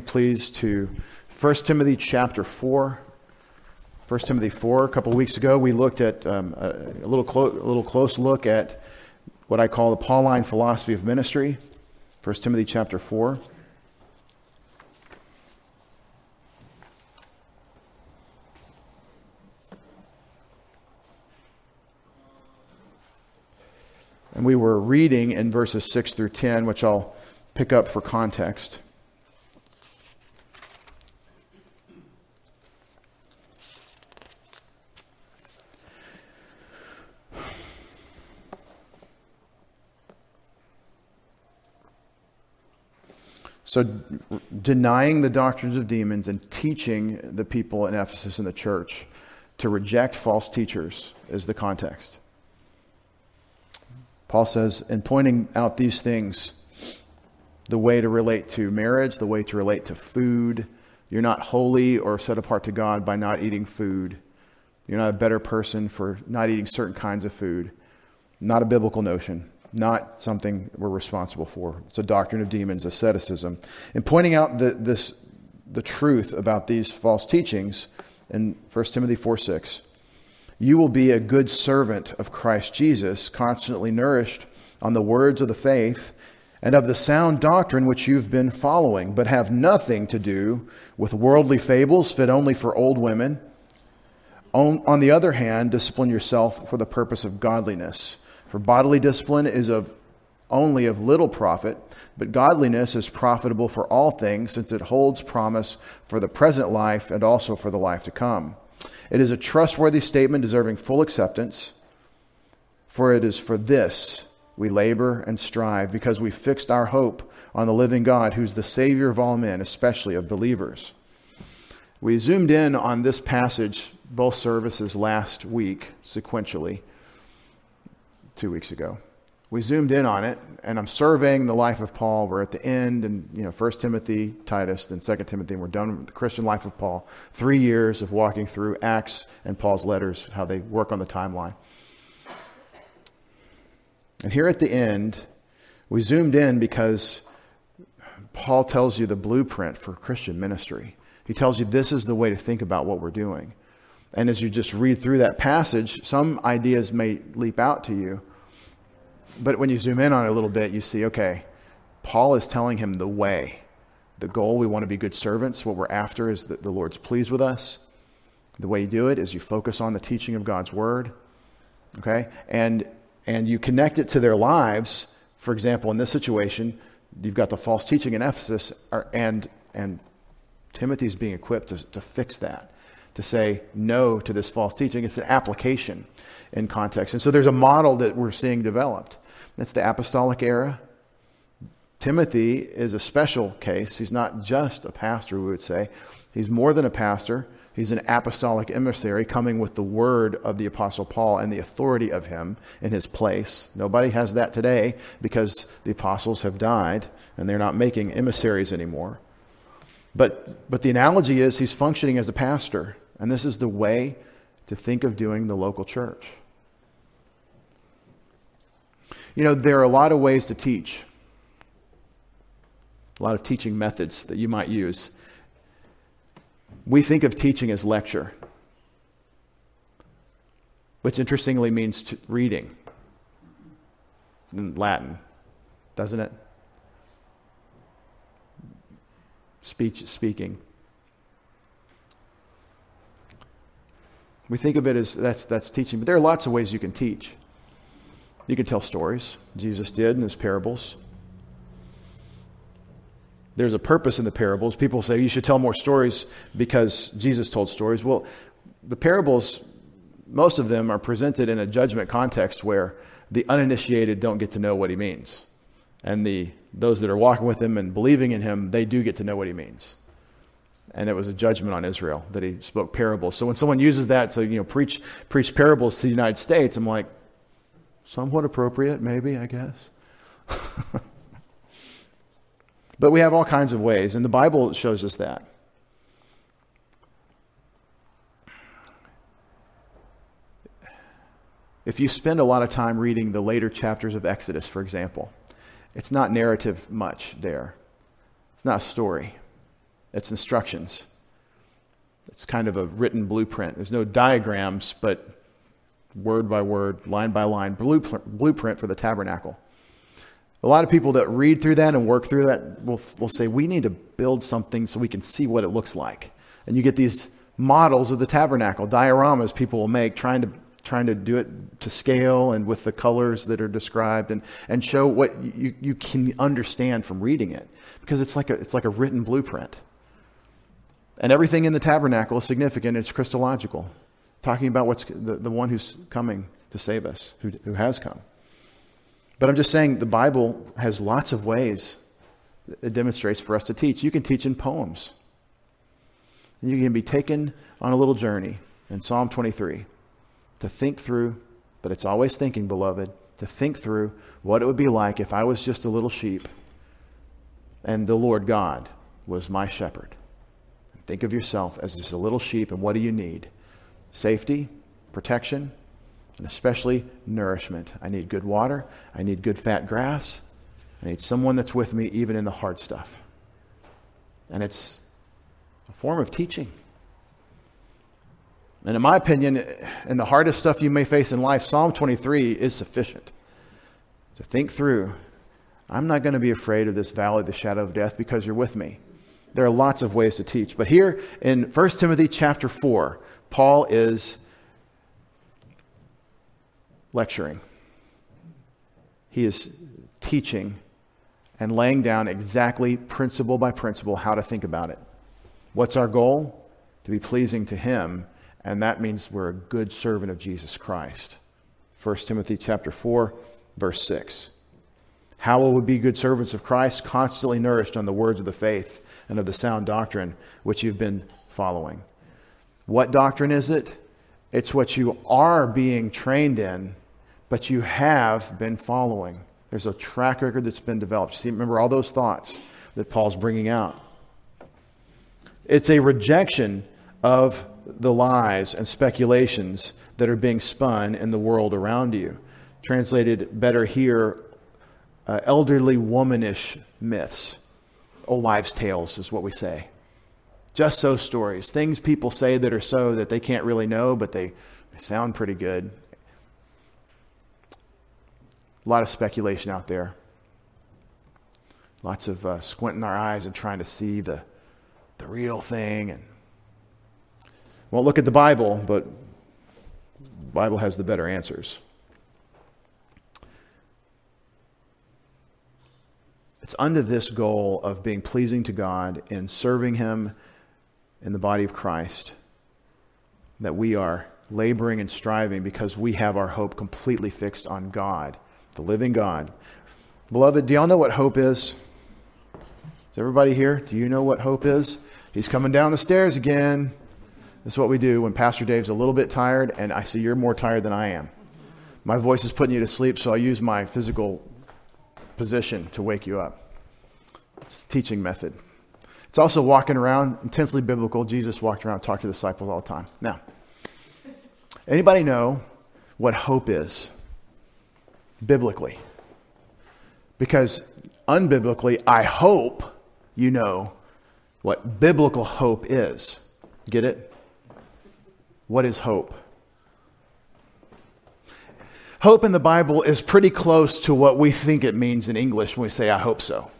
please, to 1 Timothy chapter 4. 1 Timothy 4, a couple of weeks ago, we looked at um, a, a, little clo- a little close look at what I call the Pauline philosophy of ministry. 1 Timothy chapter 4. And we were reading in verses 6 through 10, which I'll pick up for context. So, denying the doctrines of demons and teaching the people in Ephesus in the church to reject false teachers is the context. Paul says, in pointing out these things, the way to relate to marriage, the way to relate to food, you're not holy or set apart to God by not eating food. You're not a better person for not eating certain kinds of food. Not a biblical notion not something we're responsible for. It's a doctrine of demons, asceticism. And pointing out the, this, the truth about these false teachings in 1 Timothy 4 6. You will be a good servant of Christ Jesus, constantly nourished on the words of the faith and of the sound doctrine which you've been following, but have nothing to do with worldly fables fit only for old women. On, on the other hand, discipline yourself for the purpose of godliness. For bodily discipline is of only of little profit, but godliness is profitable for all things, since it holds promise for the present life and also for the life to come. It is a trustworthy statement deserving full acceptance, for it is for this we labor and strive, because we fixed our hope on the living God, who's the Savior of all men, especially of believers. We zoomed in on this passage both services last week sequentially two weeks ago. We zoomed in on it, and I'm surveying the life of Paul. We're at the end, and you know, First Timothy, Titus, then Second Timothy, and we're done with the Christian life of Paul. Three years of walking through Acts and Paul's letters, how they work on the timeline. And here at the end, we zoomed in because Paul tells you the blueprint for Christian ministry. He tells you this is the way to think about what we're doing. And as you just read through that passage, some ideas may leap out to you but when you zoom in on it a little bit, you see, okay, Paul is telling him the way, the goal. We want to be good servants. What we're after is that the Lord's pleased with us. The way you do it is you focus on the teaching of God's word, okay, and and you connect it to their lives. For example, in this situation, you've got the false teaching in Ephesus, and and Timothy's being equipped to, to fix that, to say no to this false teaching. It's an application in context, and so there's a model that we're seeing developed. That's the apostolic era. Timothy is a special case. He's not just a pastor, we would say. He's more than a pastor. He's an apostolic emissary coming with the word of the Apostle Paul and the authority of him in his place. Nobody has that today because the apostles have died and they're not making emissaries anymore. But, but the analogy is he's functioning as a pastor, and this is the way to think of doing the local church. You know, there are a lot of ways to teach, a lot of teaching methods that you might use. We think of teaching as lecture, which interestingly means reading in Latin, doesn't it? Speech, speaking. We think of it as that's, that's teaching, but there are lots of ways you can teach. You can tell stories. Jesus did in his parables. There's a purpose in the parables. People say you should tell more stories because Jesus told stories. Well, the parables, most of them are presented in a judgment context where the uninitiated don't get to know what he means. And the those that are walking with him and believing in him, they do get to know what he means. And it was a judgment on Israel that he spoke parables. So when someone uses that to, you know, preach preach parables to the United States, I'm like, Somewhat appropriate, maybe, I guess. but we have all kinds of ways, and the Bible shows us that. If you spend a lot of time reading the later chapters of Exodus, for example, it's not narrative much there. It's not a story. it's instructions. It's kind of a written blueprint. There's no diagrams, but word by word, line by line, blueprint for the tabernacle. A lot of people that read through that and work through that will, will say, We need to build something so we can see what it looks like. And you get these models of the tabernacle, dioramas people will make, trying to, trying to do it to scale and with the colors that are described and, and show what you, you can understand from reading it. Because it's like, a, it's like a written blueprint. And everything in the tabernacle is significant, it's Christological, talking about what's the, the one who's coming to save us, who, who has come. But I'm just saying the Bible has lots of ways it demonstrates for us to teach. You can teach in poems. You can be taken on a little journey in Psalm 23 to think through, but it's always thinking, beloved, to think through what it would be like if I was just a little sheep and the Lord God was my shepherd. Think of yourself as just a little sheep, and what do you need? Safety, protection, and especially nourishment. I need good water. I need good fat grass. I need someone that's with me even in the hard stuff. And it's a form of teaching. And in my opinion, in the hardest stuff you may face in life, Psalm 23 is sufficient to think through. I'm not going to be afraid of this valley the shadow of death because you're with me. There are lots of ways to teach. But here in 1 Timothy chapter 4, Paul is lecturing. He is teaching and laying down exactly principle by principle how to think about it. What's our goal? To be pleasing to him, and that means we're a good servant of Jesus Christ. 1 Timothy chapter 4 verse 6. How will we be good servants of Christ constantly nourished on the words of the faith and of the sound doctrine which you've been following? What doctrine is it? It's what you are being trained in but you have been following. There's a track record that's been developed. See, remember all those thoughts that Paul's bringing out. It's a rejection of the lies and speculations that are being spun in the world around you. Translated better here, uh, elderly womanish myths. Old wives' tales is what we say. Just so stories. Things people say that are so that they can't really know, but they sound pretty good. A lot of speculation out there. Lots of uh, squinting our eyes and trying to see the, the real thing. And won't look at the Bible, but the Bible has the better answers. It's under this goal of being pleasing to God and serving Him in the body of Christ that we are laboring and striving because we have our hope completely fixed on God the living God. Beloved, do y'all know what hope is? Is everybody here? Do you know what hope is? He's coming down the stairs again. This is what we do when Pastor Dave's a little bit tired, and I see you're more tired than I am. My voice is putting you to sleep, so I use my physical position to wake you up. It's a teaching method. It's also walking around, intensely biblical. Jesus walked around talked to disciples all the time. Now, anybody know what hope is? biblically. Because unbiblically, I hope you know what biblical hope is. Get it? What is hope? Hope in the Bible is pretty close to what we think it means in English when we say, I hope so.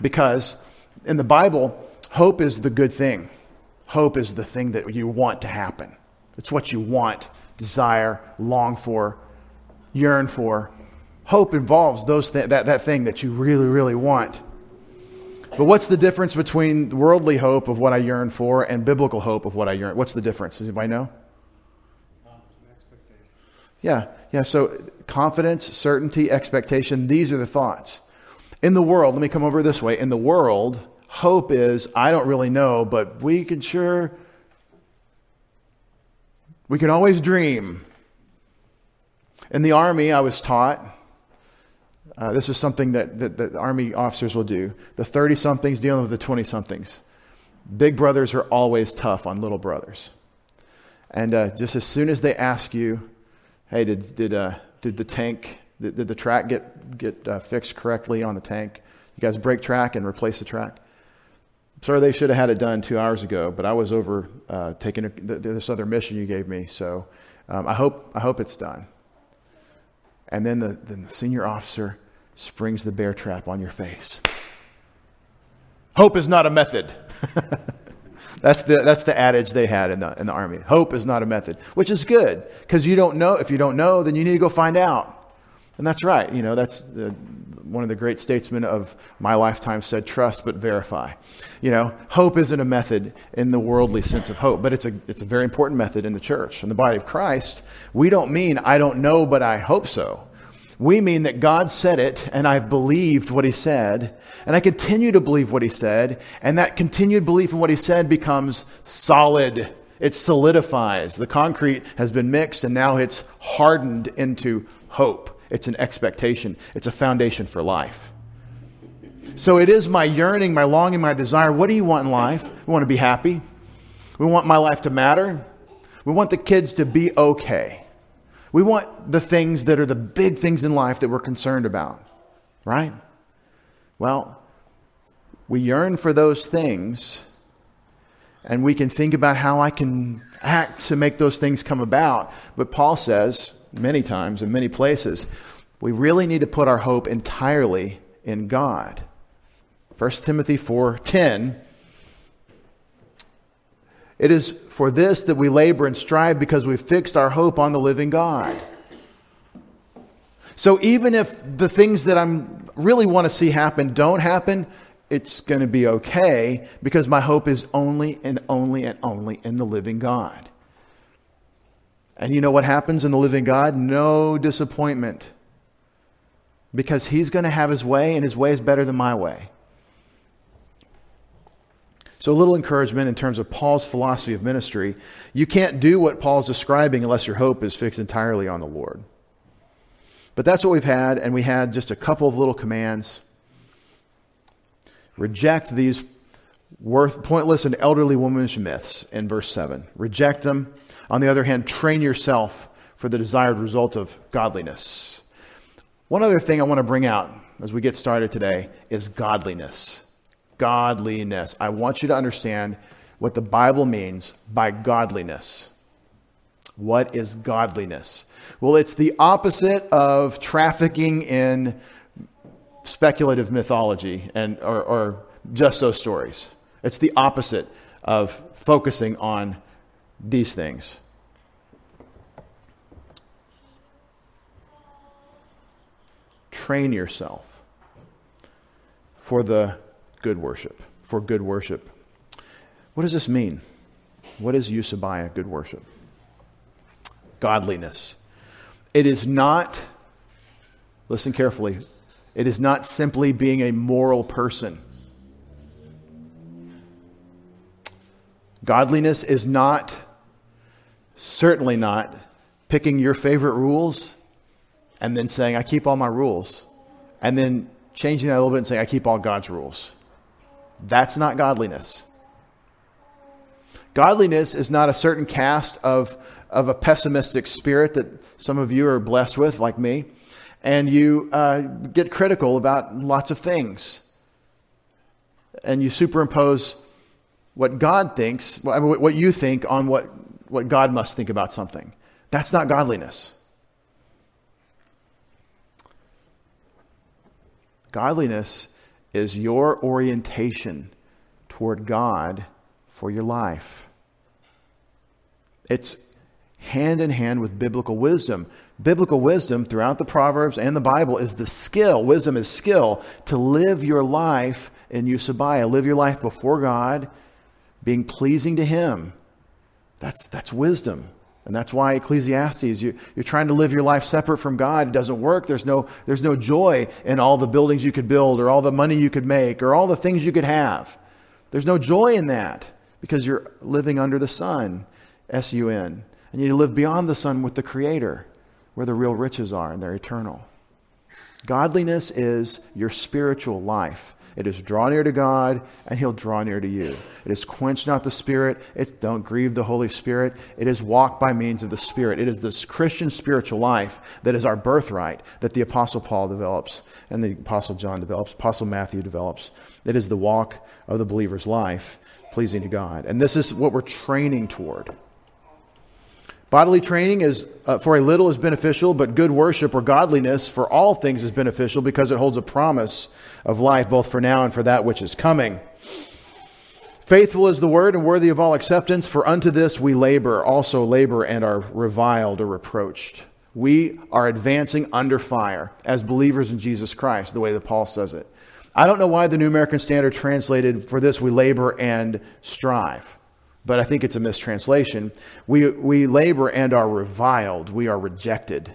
Because in the Bible, hope is the good thing. Hope is the thing that you want to happen. It's what you want, desire, long for, yearn for. Hope involves those th- that, that thing that you really, really want. But what's the difference between worldly hope of what I yearn for and biblical hope of what I yearn? What's the difference? Does anybody know? Yeah, yeah. So confidence, certainty, expectation, these are the thoughts. In the world, let me come over this way. In the world, hope is I don't really know, but we can sure, we can always dream. In the army, I was taught, uh, this is something that, that, that Army officers will do. The 30 somethings dealing with the 20 somethings. Big brothers are always tough on little brothers. And uh, just as soon as they ask you, hey, did, did, uh, did the tank, did, did, the track get, get uh, fixed correctly on the tank? You guys break track and replace the track? Sorry, they should have had it done two hours ago, but I was over uh, taking a, this other mission you gave me, so um, I, hope, I hope it's done. And then the, then the senior officer springs the bear trap on your face. Hope is not a method. that's, the, that's the adage they had in the, in the army. Hope is not a method, which is good because you don't know. If you don't know, then you need to go find out. And that's right. You know, that's the, one of the great statesmen of my lifetime said, trust but verify. You know, hope isn't a method in the worldly sense of hope, but it's a, it's a very important method in the church. In the body of Christ, we don't mean I don't know, but I hope so. We mean that God said it, and I've believed what He said, and I continue to believe what He said, and that continued belief in what He said becomes solid. It solidifies. The concrete has been mixed, and now it's hardened into hope. It's an expectation, it's a foundation for life. So it is my yearning, my longing, my desire. What do you want in life? We want to be happy. We want my life to matter. We want the kids to be okay. We want the things that are the big things in life that we're concerned about, right? Well, we yearn for those things, and we can think about how I can act to make those things come about. But Paul says, many times in many places, we really need to put our hope entirely in God. 1 Timothy 4:10 It is for this that we labor and strive because we've fixed our hope on the living God. So even if the things that I'm really want to see happen don't happen, it's going to be okay because my hope is only and only and only in the living God. And you know what happens in the living God? No disappointment. Because he's going to have his way, and his way is better than my way. So, a little encouragement in terms of Paul's philosophy of ministry. You can't do what Paul's describing unless your hope is fixed entirely on the Lord. But that's what we've had, and we had just a couple of little commands. Reject these worth, pointless and elderly womanish myths in verse 7. Reject them on the other hand, train yourself for the desired result of godliness. One other thing I want to bring out as we get started today is godliness. Godliness. I want you to understand what the Bible means by godliness. What is godliness? Well, it's the opposite of trafficking in speculative mythology and or, or just so stories. It's the opposite of focusing on these things. Train yourself for the good worship, for good worship. What does this mean? What is eusebia, good worship? Godliness. It is not, listen carefully, it is not simply being a moral person. Godliness is not Certainly not picking your favorite rules and then saying, I keep all my rules, and then changing that a little bit and saying, I keep all God's rules. That's not godliness. Godliness is not a certain cast of, of a pessimistic spirit that some of you are blessed with, like me, and you uh, get critical about lots of things. And you superimpose what God thinks, what you think, on what what God must think about something. That's not godliness. Godliness is your orientation toward God for your life. It's hand in hand with biblical wisdom. Biblical wisdom throughout the Proverbs and the Bible is the skill, wisdom is skill to live your life in Eusebia, live your life before God, being pleasing to Him that's, that's wisdom. And that's why Ecclesiastes, you, you're trying to live your life separate from God. It doesn't work. There's no, there's no joy in all the buildings you could build or all the money you could make or all the things you could have. There's no joy in that because you're living under the sun, S U N. And you live beyond the sun with the Creator, where the real riches are and they're eternal. Godliness is your spiritual life. It is draw near to God, and he'll draw near to you. It is quench not the Spirit. It's don't grieve the Holy Spirit. It is walk by means of the Spirit. It is this Christian spiritual life that is our birthright that the Apostle Paul develops and the Apostle John develops, Apostle Matthew develops. It is the walk of the believer's life pleasing to God. And this is what we're training toward. Bodily training is uh, for a little is beneficial, but good worship or godliness for all things is beneficial because it holds a promise of life both for now and for that which is coming. Faithful is the word and worthy of all acceptance, for unto this we labor, also labor and are reviled or reproached. We are advancing under fire as believers in Jesus Christ, the way that Paul says it. I don't know why the New American Standard translated for this we labor and strive but I think it's a mistranslation. We, we labor and are reviled, we are rejected,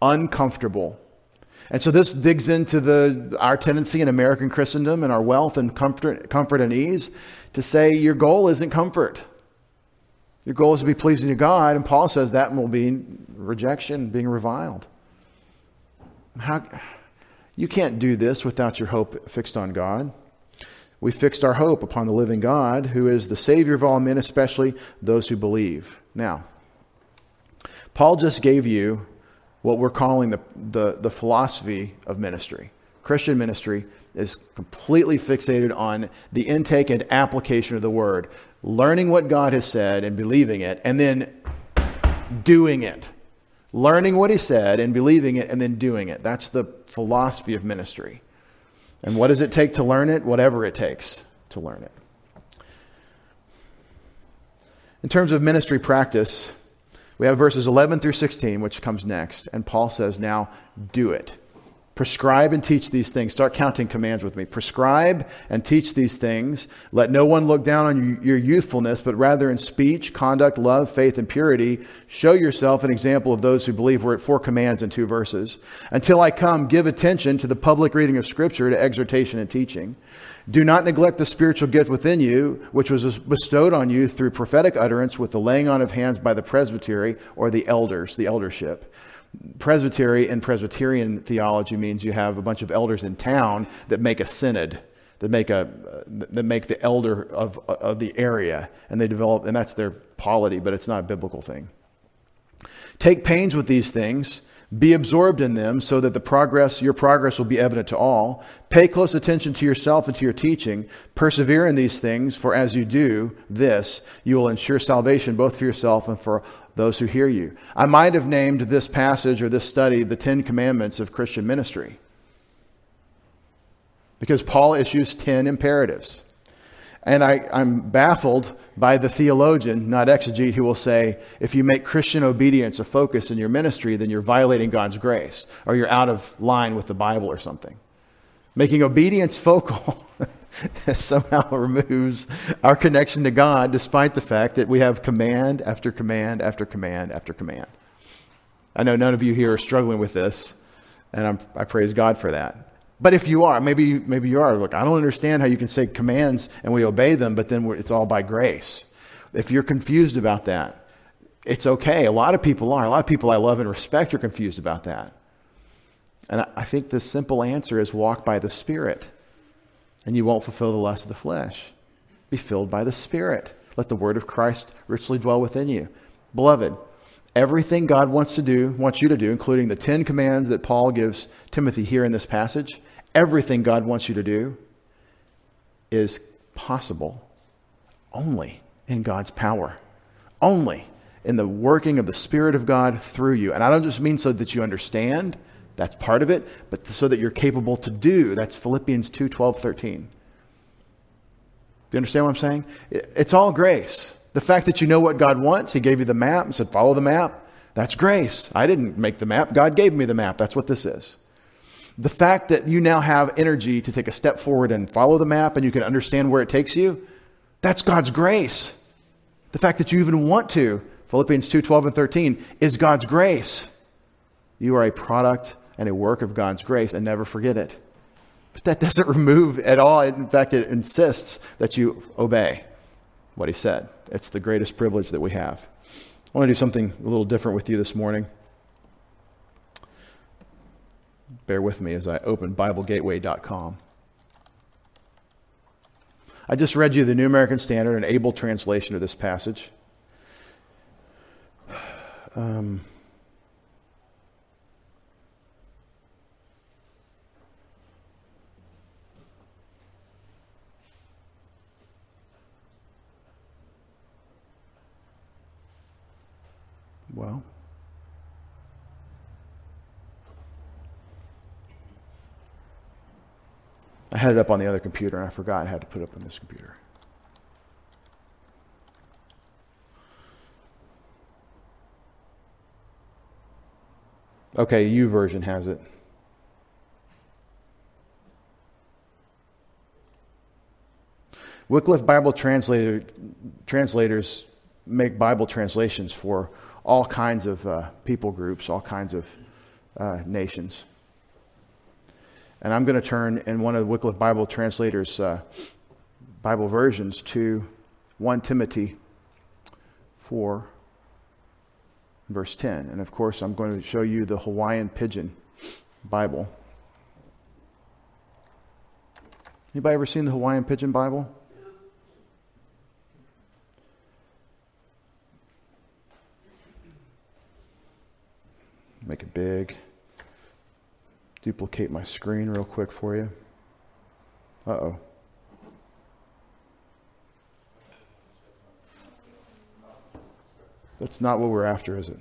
uncomfortable. And so this digs into the, our tendency in American Christendom and our wealth and comfort, comfort and ease to say your goal isn't comfort. Your goal is to be pleasing to God, and Paul says that will be rejection, being reviled. How, you can't do this without your hope fixed on God. We fixed our hope upon the living God, who is the Savior of all men, especially those who believe. Now, Paul just gave you what we're calling the, the, the philosophy of ministry. Christian ministry is completely fixated on the intake and application of the word, learning what God has said and believing it, and then doing it. Learning what he said and believing it, and then doing it. That's the philosophy of ministry. And what does it take to learn it? Whatever it takes to learn it. In terms of ministry practice, we have verses 11 through 16, which comes next. And Paul says, Now do it. Prescribe and teach these things. Start counting commands with me. Prescribe and teach these things. Let no one look down on your youthfulness, but rather in speech, conduct, love, faith, and purity, show yourself an example of those who believe. We're at four commands in two verses. Until I come, give attention to the public reading of Scripture, to exhortation and teaching. Do not neglect the spiritual gift within you, which was bestowed on you through prophetic utterance with the laying on of hands by the presbytery or the elders, the eldership presbytery and Presbyterian theology means you have a bunch of elders in town that make a synod, that make a that make the elder of of the area, and they develop, and that's their polity, but it's not a biblical thing. Take pains with these things. Be absorbed in them so that the progress, your progress will be evident to all. Pay close attention to yourself and to your teaching. Persevere in these things, for as you do this, you will ensure salvation both for yourself and for those who hear you. I might have named this passage or this study the Ten Commandments of Christian ministry because Paul issues 10 imperatives. And I, am baffled by the theologian, not exegete, who will say, if you make Christian obedience a focus in your ministry, then you're violating God's grace, or you're out of line with the Bible or something. Making obedience focal somehow removes our connection to God, despite the fact that we have command after command after command after command. I know none of you here are struggling with this, and I'm, i praise God for that. But if you are, maybe, maybe you are. Look, I don't understand how you can say commands and we obey them, but then it's all by grace. If you're confused about that, it's okay. A lot of people are. A lot of people I love and respect are confused about that. And I think the simple answer is walk by the Spirit and you won't fulfill the lust of the flesh. Be filled by the Spirit. Let the word of Christ richly dwell within you. Beloved, everything God wants to do, wants you to do, including the Ten Commands that Paul gives Timothy here in this passage, everything God wants you to do is possible only in God's power, only in the working of the Spirit of God through you. And I don't just mean so that you understand, that's part of it, but so that you're capable to do. That's Philippians 2 12, 13. Do you understand what I'm saying? It's all grace. The fact that you know what God wants, He gave you the map and said, follow the map, that's grace. I didn't make the map, God gave me the map. That's what this is. The fact that you now have energy to take a step forward and follow the map and you can understand where it takes you, that's God's grace. The fact that you even want to, Philippians 2 12 and 13, is God's grace. You are a product and a work of God's grace and never forget it. But that doesn't remove at all. In fact, it insists that you obey what he said. It's the greatest privilege that we have. I want to do something a little different with you this morning. bear with me as I open BibleGateway.com. I just read you the New American Standard, an able translation of this passage. Um, well, I had it up on the other computer and I forgot I had to put it up on this computer. Okay, YouVersion has it. Wycliffe Bible translator, translators make Bible translations for all kinds of uh, people groups, all kinds of uh, nations. And I'm going to turn in one of the Wycliffe Bible translators' uh, Bible versions to 1 Timothy 4, verse 10. And of course, I'm going to show you the Hawaiian Pidgin Bible. Anybody ever seen the Hawaiian Pidgin Bible? Make it big duplicate my screen real quick for you. Uh oh. That's not what we're after, is it?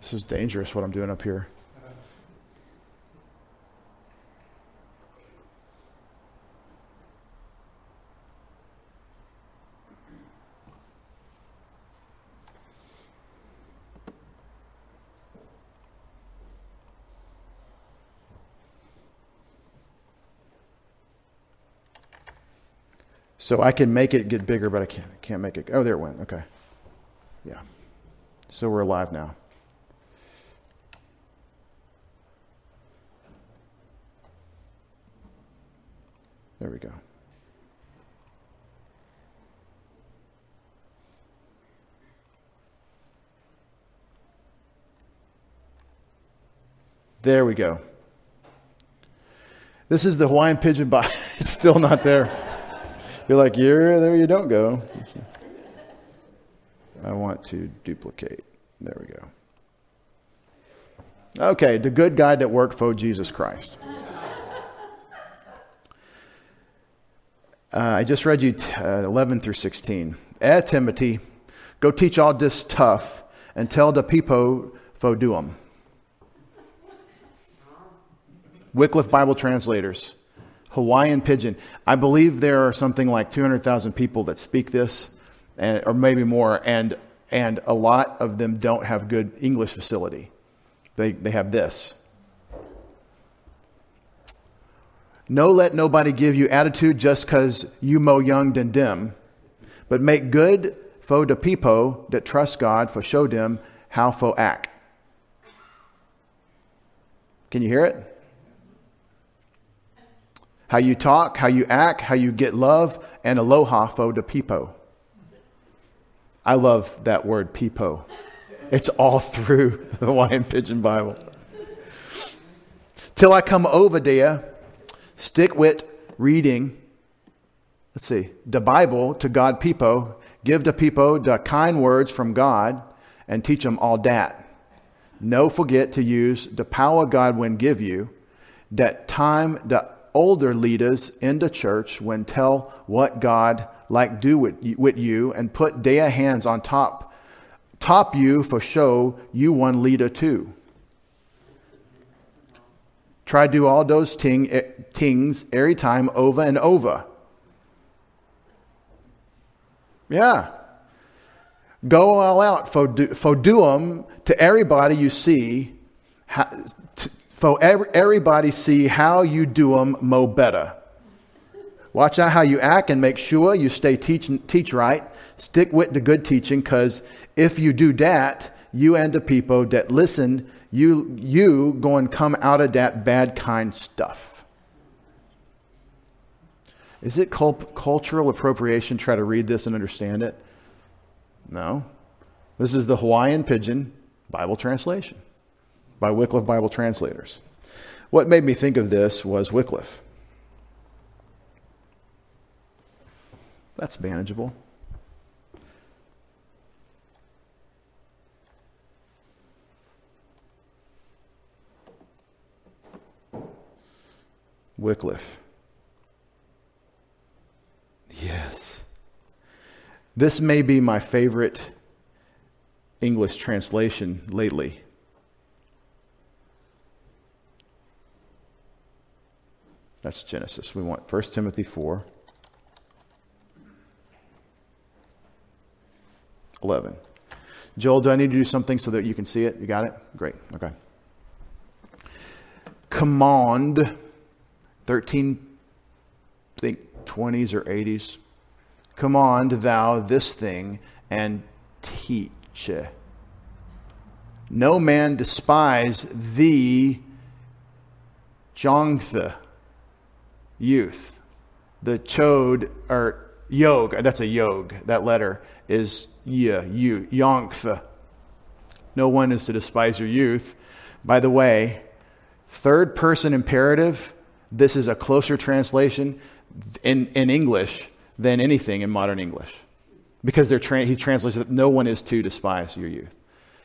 This is dangerous what I'm doing up here. So I can make it get bigger, but I can't, can't make it. Oh, there it went. Okay. Yeah. So we're alive now. There we go. There we go. This is the Hawaiian Pidgin Bible. it's still not there. You're like, you're there, you don't go. I want to duplicate. There we go. Okay, the good guy that worked for Jesus Christ. Uh, I just read you t- uh, 11 through 16. Eh, Timothy, go teach all this tough and tell the people fo them. Wycliffe Bible translators. Hawaiian pidgin. I believe there are something like 200,000 people that speak this, and, or maybe more, and, and a lot of them don't have good English facility. They, they have this. No, let nobody give you attitude just because you mo young than dim, but make good fo de people that trust God for show them how fo act. Can you hear it? How you talk, how you act, how you get love, and aloha fo de pipo. I love that word pipo. It's all through the Hawaiian Pidgin Bible. Till I come over there, stick with reading, let's see, the Bible to God people, give the people the kind words from God, and teach them all dat. No forget to use the power God will give you, that time, the older leaders in the church when tell what God like do with, with you and put their hands on top top you for show you one leader too. Try do all those ting, eh, things every time over and over. Yeah. Go all out for do, for do them to everybody you see for everybody see how you do them mo better. Watch out how you act and make sure you stay teach, teach right. Stick with the good teaching because if you do that, you and the people that listen, you, you going to come out of that bad kind stuff. Is it cult- cultural appropriation try to read this and understand it? No. This is the Hawaiian Pidgin Bible translation by Wycliffe Bible Translators. What made me think of this was Wycliffe. That's manageable. Wycliffe. Yes. This may be my favorite English translation lately. That's Genesis. We want 1 Timothy 4 11. Joel, do I need to do something so that you can see it? You got it? Great. Okay. Command 13, I think 20s or 80s. Command thou this thing and teach. No man despise thee, Jongtha, youth. The chode, or yog, that's a yog. That letter is yeah, you, Yongtha. No one is to despise your youth. By the way, third person imperative, this is a closer translation in, in English than anything in modern English. Because tra- he translates that no one is to despise your youth.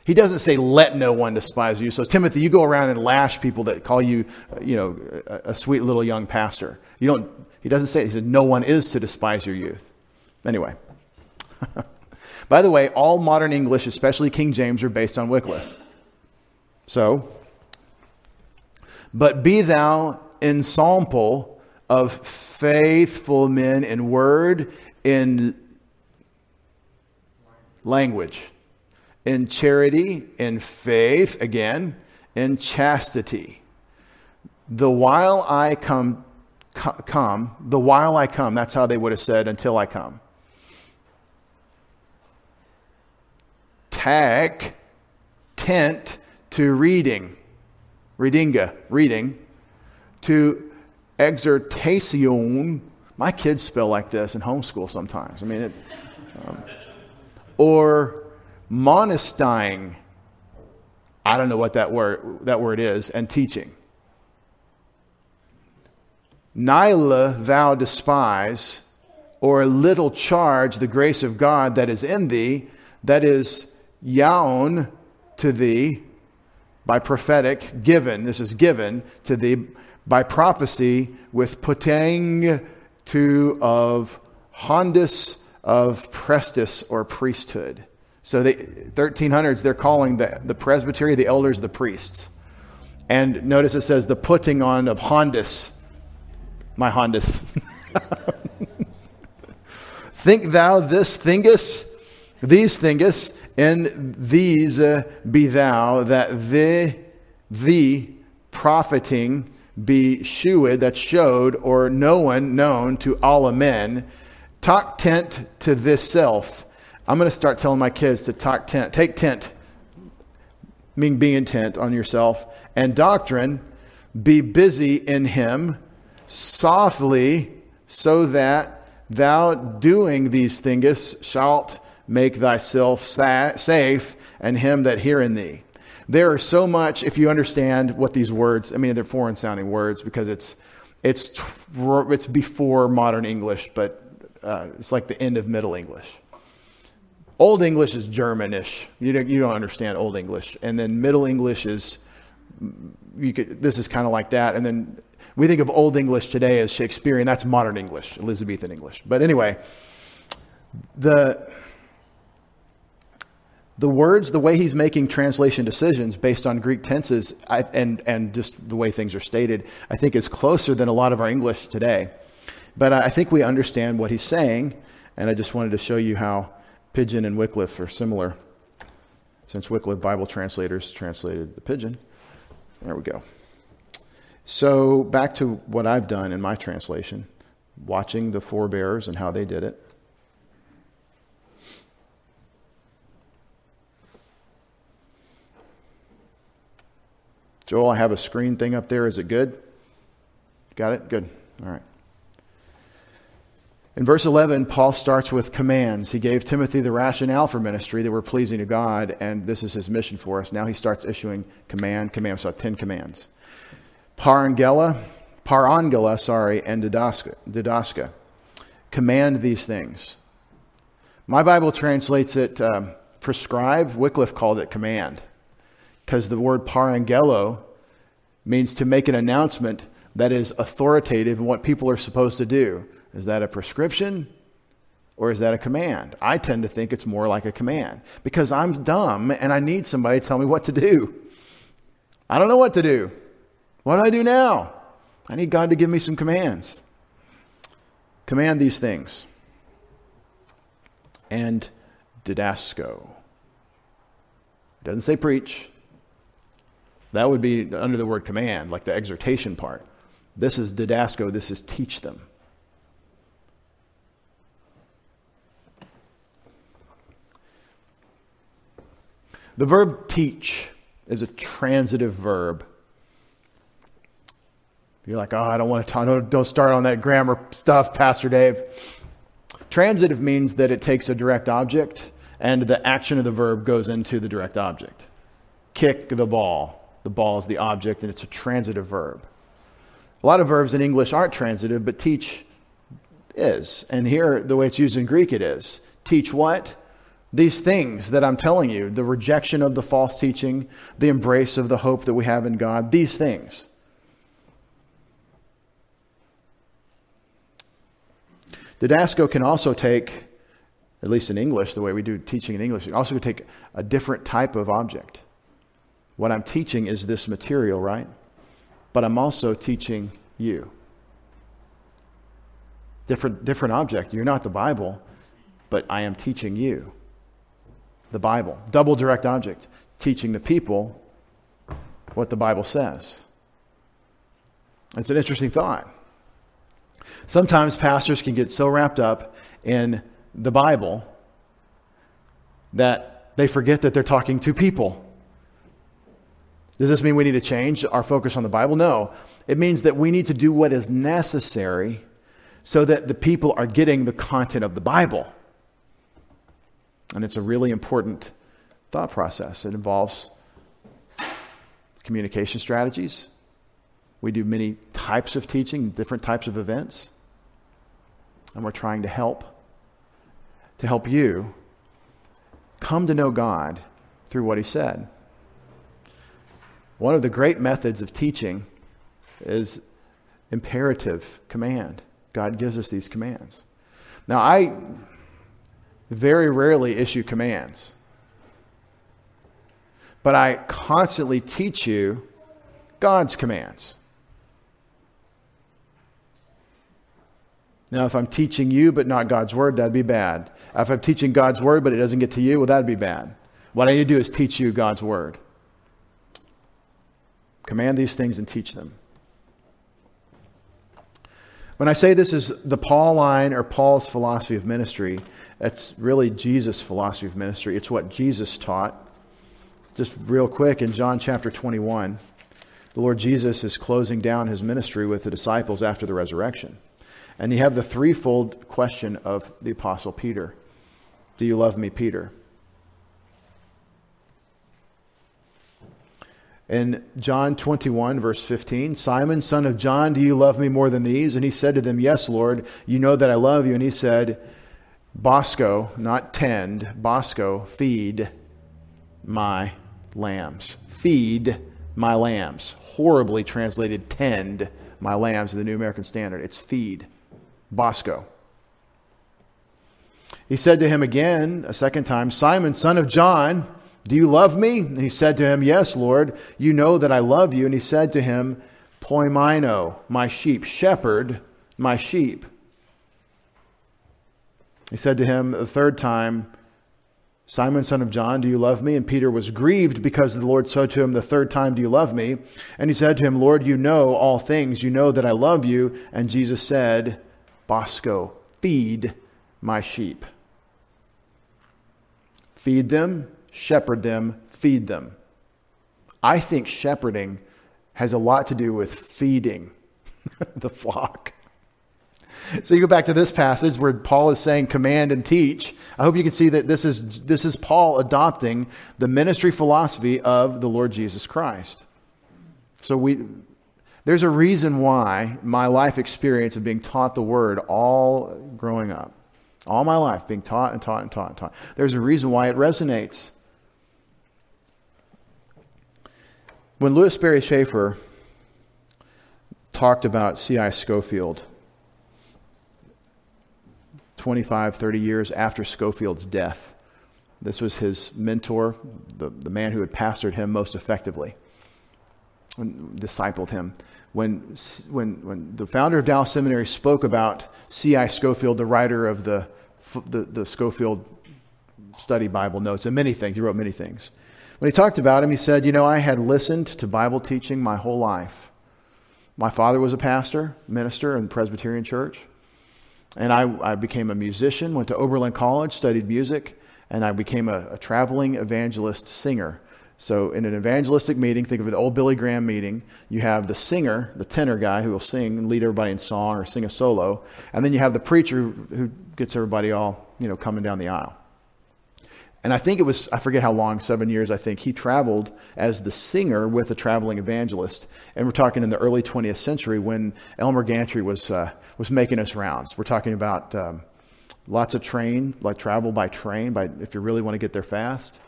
He doesn't say, let no one despise you. So, Timothy, you go around and lash people that call you, uh, you know, a, a sweet little young pastor. You don't, he doesn't say, he said, no one is to despise your youth. Anyway. By the way, all modern English, especially King James, are based on Wycliffe. So, but be thou ensample of faithful men in word, in language, in charity, in faith, again, in chastity. The while I come, come, the while I come, that's how they would have said, until I come. Tag, tent to reading, readinga, reading, to exhortation. My kids spell like this in homeschool sometimes. I mean, it, um, or monastying. I don't know what that word, that word is, and teaching. Nyla thou despise, or little charge the grace of God that is in thee, that is yaon to thee by prophetic, given, this is given to thee by prophecy with putting to of hondus of prestis or priesthood. So the 1300s, they're calling the, the presbytery, the elders, the priests. And notice it says the putting on of hondus, my hondus. Think thou this thingus, these thingus, and these uh, be thou, that the, the profiting be shewed, that showed, or no one known to all men, Talk tent to this self. I'm going to start telling my kids to talk tent. Take tent, meaning be intent on yourself. And doctrine, be busy in him softly, so that thou doing these things shalt make thyself sa- safe and him that hear in thee. There are so much, if you understand what these words, I mean, they're foreign sounding words because it's, it's, it's before modern English, but uh, it's like the end of Middle English. Old English is Germanish. You don't, you don't understand Old English. And then Middle English is, could, this is kind of like that. And then we think of Old English today as Shakespearean. That's modern English, Elizabethan English. But anyway, the, the words, the way he's making translation decisions based on Greek tenses I, and, and just the way things are stated, I think is closer than a lot of our English today. But I think we understand what he's saying, and I just wanted to show you how Pidgin and Wycliffe are similar, since Wycliffe Bible translators translated the Pidgin. There we go. So, back to what I've done in my translation, watching the forebears and how they did it. Joel, I have a screen thing up there. Is it good? Got it? Good. All right. In verse 11, Paul starts with commands. He gave Timothy the rationale for ministry that were pleasing to God, and this is his mission for us. Now he starts issuing command, command, so 10 commands. Parangela, parangela, sorry, and didaska, didaska. Command these things. My Bible translates it um, prescribe. Wycliffe called it command because the word parangelo means to make an announcement that is authoritative in what people are supposed to do. Is that a prescription or is that a command? I tend to think it's more like a command because I'm dumb and I need somebody to tell me what to do. I don't know what to do. What do I do now? I need God to give me some commands. Command these things. And didasco. It doesn't say preach. That would be under the word command, like the exhortation part. This is didasco, this is teach them. The verb teach is a transitive verb. You're like, oh, I don't want to talk, don't, start on that grammar stuff, Pastor Dave. Transitive means that it takes a direct object and the action of the verb goes into the direct object. Kick the ball. The ball is the object and it's a transitive verb. A lot of verbs in English aren't transitive, but teach is. And here, the way it's used in Greek, it is. Teach what? These things that I'm telling you the rejection of the false teaching, the embrace of the hope that we have in God, these things. Didasco can also take, at least in English, the way we do teaching in English, it also could take a different type of object. What I'm teaching is this material, right? But I'm also teaching you. Different, different object. You're not the Bible, but I am teaching you the Bible. Double direct object, teaching the people what the Bible says. It's an interesting thought. Sometimes pastors can get so wrapped up in the Bible that they forget that they're talking to people. Does this mean we need to change our focus on the Bible? No. It means that we need to do what is necessary so that the people are getting the content of the Bible. And it's a really important thought process. It involves communication strategies. We do many types of teaching, different types of events. And we're trying to help to help you come to know God through what he said. One of the great methods of teaching is imperative command. God gives us these commands. Now, I very rarely issue commands. But I constantly teach you God's commands. Now, if I'm teaching you but not God's word, that'd be bad. If I'm teaching God's word but it doesn't get to you, well, that'd be bad. What I need to do is teach you God's word. Command these things and teach them. When I say this is the Pauline or Paul's philosophy of ministry, it's really Jesus' philosophy of ministry. It's what Jesus taught. Just real quick, in John chapter 21, the Lord Jesus is closing down his ministry with the disciples after the resurrection. And you have the threefold question of the Apostle Peter Do you love me, Peter? In John 21, verse 15, Simon, son of John, do you love me more than these? And he said to them, Yes, Lord, you know that I love you. And he said, Bosco, not tend, Bosco, feed my lambs. Feed my lambs. Horribly translated tend my lambs in the New American Standard. It's feed. Bosco. He said to him again, a second time, Simon, son of John, do you love me? And he said to him, Yes, Lord, you know that I love you. And he said to him, Poimino, my sheep, shepherd my sheep. He said to him the third time, Simon, son of John, do you love me? And Peter was grieved because the Lord said to him the third time, Do you love me? And he said to him, Lord, you know all things. You know that I love you. And Jesus said, Bosco, feed my sheep. Feed them shepherd them, feed them. I think shepherding has a lot to do with feeding the flock. So you go back to this passage where Paul is saying command and teach. I hope you can see that this is, this is Paul adopting the ministry philosophy of the Lord Jesus Christ. So we, there's a reason why my life experience of being taught the word all growing up, all my life being taught and taught and taught and taught, there's a reason why it resonates. When Lewis Sperry Chafer talked about C.I. Scofield 25, 30 years after Scofield's death, this was his mentor, the, the man who had pastored him most effectively, and discipled him. When, when, when the founder of Dallas Seminary spoke about C.I. Schofield, the writer of the, the, the Scofield Study Bible Notes, and many things, he wrote many things. When he talked about him, he said, You know, I had listened to Bible teaching my whole life. My father was a pastor, minister in Presbyterian Church. And I, I became a musician, went to Oberlin College, studied music, and I became a, a traveling evangelist singer. So, in an evangelistic meeting, think of an old Billy Graham meeting, you have the singer, the tenor guy who will sing and lead everybody in song or sing a solo, and then you have the preacher who gets everybody all, you know, coming down the aisle. And I think it was, I forget how long, seven years, I think, he traveled as the singer with a traveling evangelist. And we're talking in the early 20th century when Elmer Gantry was, uh, was making his rounds. We're talking about um, lots of train, like travel by train, by, if you really want to get there fast,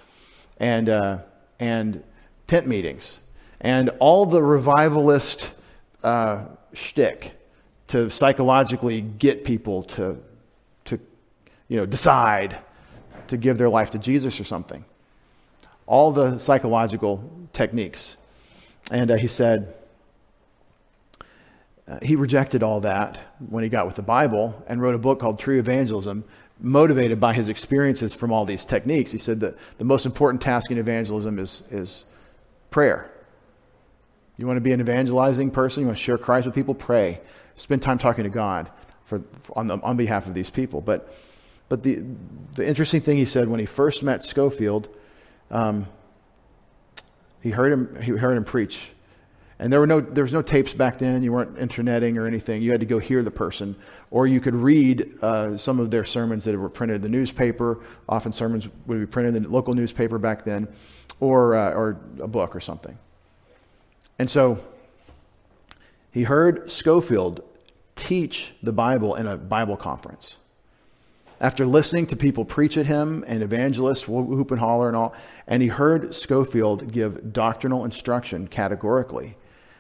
and, uh, and tent meetings. And all the revivalist uh, shtick to psychologically get people to, to you know, decide to give their life to Jesus or something. All the psychological techniques. And uh, he said, uh, he rejected all that when he got with the Bible and wrote a book called True Evangelism, motivated by his experiences from all these techniques. He said that the most important task in evangelism is, is prayer. You want to be an evangelizing person? You want to share Christ with people? Pray. Spend time talking to God for, on, the, on behalf of these people. But but the, the interesting thing he said when he first met Scofield, um, he, heard him, he heard him preach. And there, were no, there was no tapes back then. You weren't interneting or anything. You had to go hear the person. Or you could read uh, some of their sermons that were printed in the newspaper. Often sermons would be printed in the local newspaper back then, or, uh, or a book or something. And so he heard Scofield teach the Bible in a Bible conference after listening to people preach at him and evangelists whoop and holler and all, and he heard Scofield give doctrinal instruction categorically.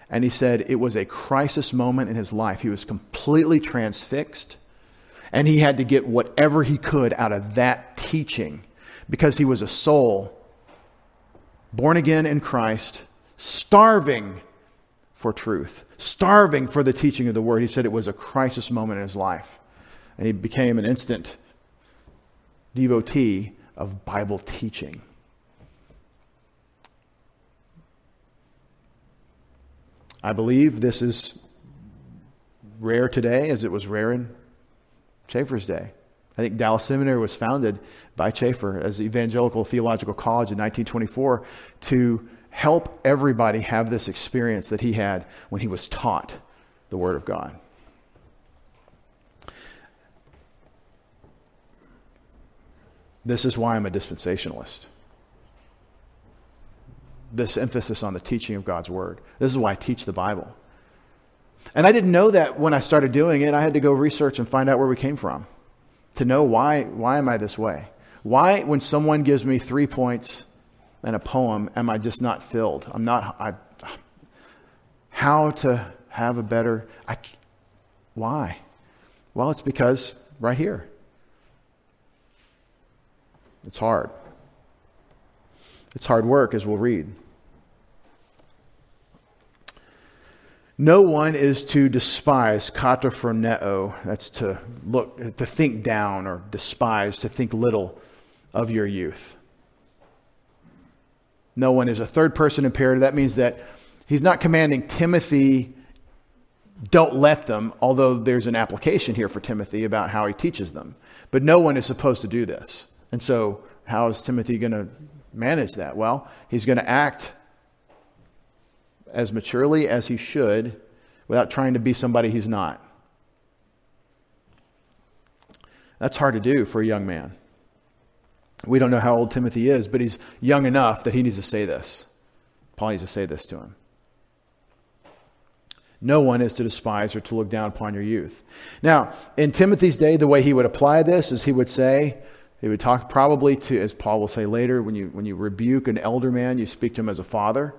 And he said it was a crisis moment in his life. He was completely transfixed, and he had to get whatever he could out of that teaching because he was a soul born again in Christ, starving for truth, starving for the teaching of the word. He said it was a crisis moment in his life. And he became an instant devotee of Bible teaching. I believe this is rare today as it was rare in Chafer's day. I think Dallas Seminary was founded by Chafer as Evangelical Theological College in 1924 to help everybody have this experience that he had when he was taught the Word of God. This is why I'm a dispensationalist. This emphasis on the teaching of God's Word. This is why I teach the Bible. And I didn't know that when I started doing it. I had to go research and find out where we came from to know why, why am I this way? Why, when someone gives me three points and a poem, am I just not filled? I'm not, I, how to have a better, I, why? Well, it's because right here. It's hard. It's hard work, as we'll read. No one is to despise kataphroneo, that's to look, to think down or despise, to think little of your youth. No one is a third person imperative. That means that he's not commanding Timothy, don't let them, although there's an application here for Timothy about how he teaches them. But no one is supposed to do this. And so, how is Timothy going to manage that? Well, he's going to act as maturely as he should without trying to be somebody he's not. That's hard to do for a young man. We don't know how old Timothy is, but he's young enough that he needs to say this. Paul needs to say this to him. No one is to despise or to look down upon your youth. Now, in Timothy's day, the way he would apply this is he would say, he would talk probably to, as Paul will say later, when you, when you rebuke an elder man, you speak to him as a father,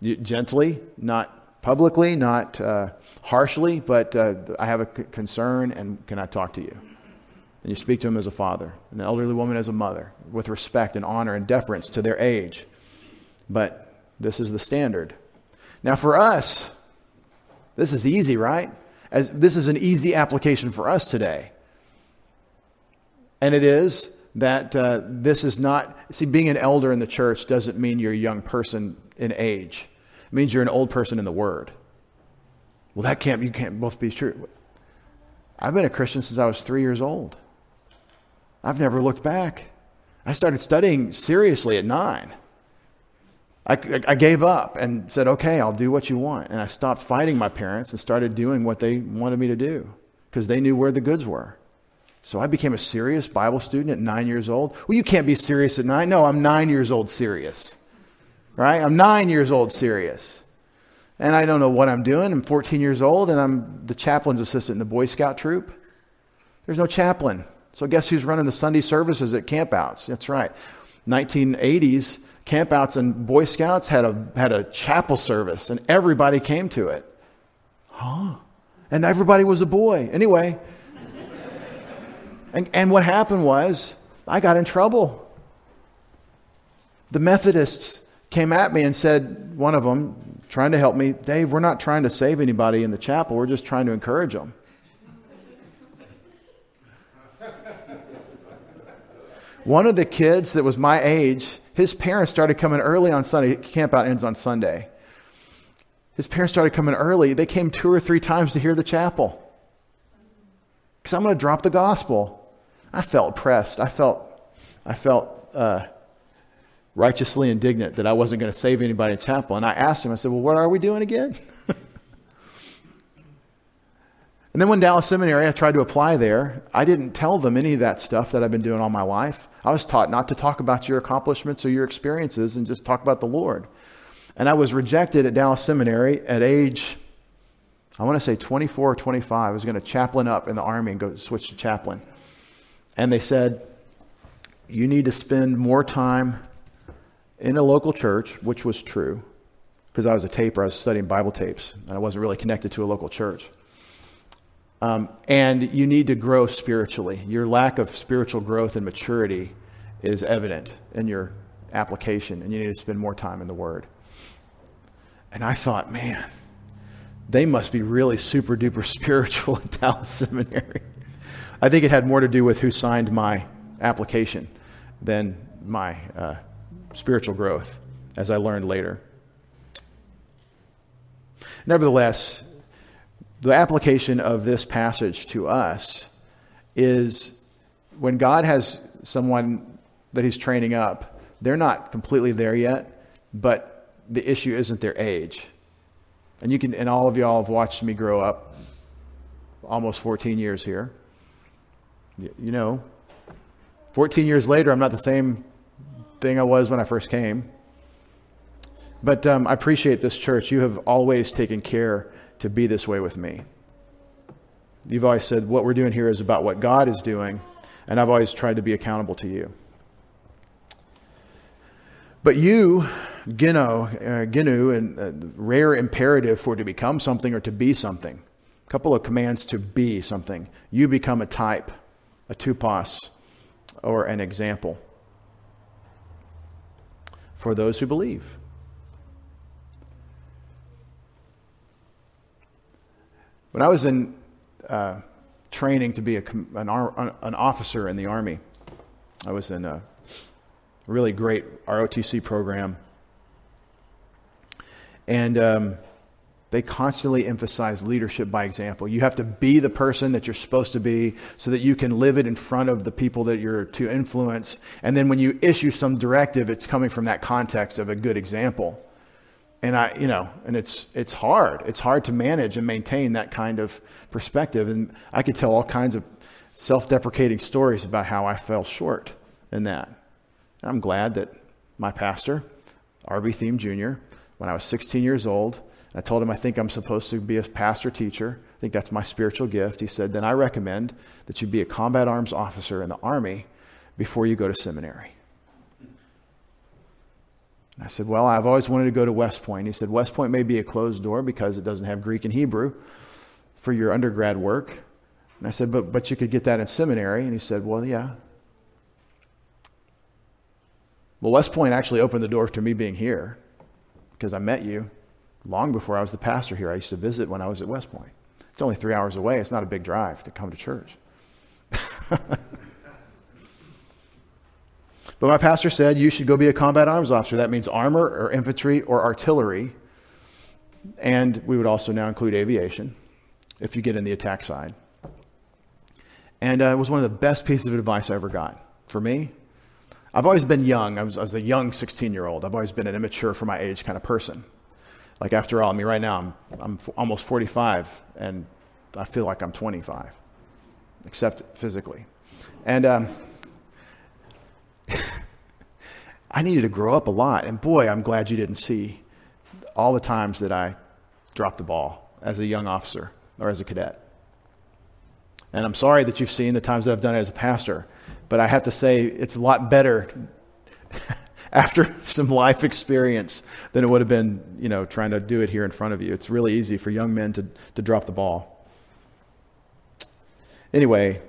you, gently, not publicly, not uh, harshly, but uh, I have a c- concern and can I talk to you? And you speak to him as a father, an elderly woman as a mother, with respect and honor and deference to their age. But this is the standard. Now, for us, this is easy, right? As, this is an easy application for us today. And it is that uh, this is not, see, being an elder in the church doesn't mean you're a young person in age. It means you're an old person in the word. Well, that can't, you can't both be true. I've been a Christian since I was three years old. I've never looked back. I started studying seriously at nine. I, I, gave up and said, okay, I'll do what you want. And I stopped fighting my parents and started doing what they wanted me to do because they knew where the goods were. So I became a serious Bible student at nine years old. Well, you can't be serious at nine. No, I'm nine years old serious. Right? I'm nine years old serious. And I don't know what I'm doing. I'm 14 years old and I'm the chaplain's assistant in the Boy Scout troop. There's no chaplain. So guess who's running the Sunday services at campouts? That's right. 1980s, campouts and Boy Scouts had a, had a chapel service and everybody came to it. Huh? And everybody was a boy. Anyway, and, and what happened was I got in trouble. The Methodists came at me and said, one of them, trying to help me, Dave, we're not trying to save anybody in the chapel, we're just trying to encourage them. One of the kids that was my age, his parents started coming early on Sunday. Camp out ends on Sunday. His parents started coming early. They came two or three times to hear the chapel. Because I'm going to drop the gospel. I felt pressed. I felt, I felt uh, righteously indignant that I wasn't going to save anybody in chapel. And I asked him, I said, Well, what are we doing again? And then when Dallas Seminary, I tried to apply there. I didn't tell them any of that stuff that I've been doing all my life. I was taught not to talk about your accomplishments or your experiences and just talk about the Lord. And I was rejected at Dallas Seminary at age, I want to say 24 or 25. I was going to chaplain up in the Army and go switch to chaplain. And they said, You need to spend more time in a local church, which was true, because I was a taper, I was studying Bible tapes, and I wasn't really connected to a local church. Um, and you need to grow spiritually. Your lack of spiritual growth and maturity is evident in your application, and you need to spend more time in the Word. And I thought, man, they must be really super duper spiritual at Dallas Seminary. I think it had more to do with who signed my application than my uh, spiritual growth, as I learned later. Nevertheless, the application of this passage to us is when God has someone that he's training up, they're not completely there yet, but the issue isn't their age. And you can and all of y'all have watched me grow up almost 14 years here. You know, 14 years later, I'm not the same thing I was when I first came. But um, I appreciate this church. You have always taken care to be this way with me. You've always said what we're doing here is about what God is doing, and I've always tried to be accountable to you. But you, Gino, uh, Ginu, and uh, rare imperative for to become something or to be something. A couple of commands to be something. You become a type, a tupos, or an example for those who believe. When I was in uh, training to be a, an, an, officer in the Army, I was in a really great ROTC program. And um, they constantly emphasize leadership by example. You have to be the person that you're supposed to be so that you can live it in front of the people that you're to influence. And then when you issue some directive, it's coming from that context of a good example and I, you know, and it's it's hard. It's hard to manage and maintain that kind of perspective. And I could tell all kinds of self deprecating stories about how I fell short in that. And I'm glad that my pastor, R.B. Thieme Jr., when I was 16 years old, I told him I think I'm supposed to be a pastor teacher. I think that's my spiritual gift. He said, Then I recommend that you be a combat arms officer in the Army before you go to seminary. I said, Well, I've always wanted to go to West Point. He said, West Point may be a closed door because it doesn't have Greek and Hebrew for your undergrad work. And I said, But, but you could get that in seminary. And he said, Well, yeah. Well, West Point actually opened the door to me being here because I met you long before I was the pastor here. I used to visit when I was at West Point. It's only three hours away. It's not a big drive to come to church. But my pastor said you should go be a combat arms officer. That means armor or infantry or artillery. And we would also now include aviation if you get in the attack side. And uh, it was one of the best pieces of advice I ever got. For me, I've always been young. I was, I was a young 16 year old. I've always been an immature for my age kind of person. Like, after all, I mean, right now I'm, I'm f- almost 45 and I feel like I'm 25, except physically. And, um, I needed to grow up a lot. And boy, I'm glad you didn't see all the times that I dropped the ball as a young officer or as a cadet. And I'm sorry that you've seen the times that I've done it as a pastor, but I have to say it's a lot better after some life experience than it would have been, you know, trying to do it here in front of you. It's really easy for young men to, to drop the ball. Anyway,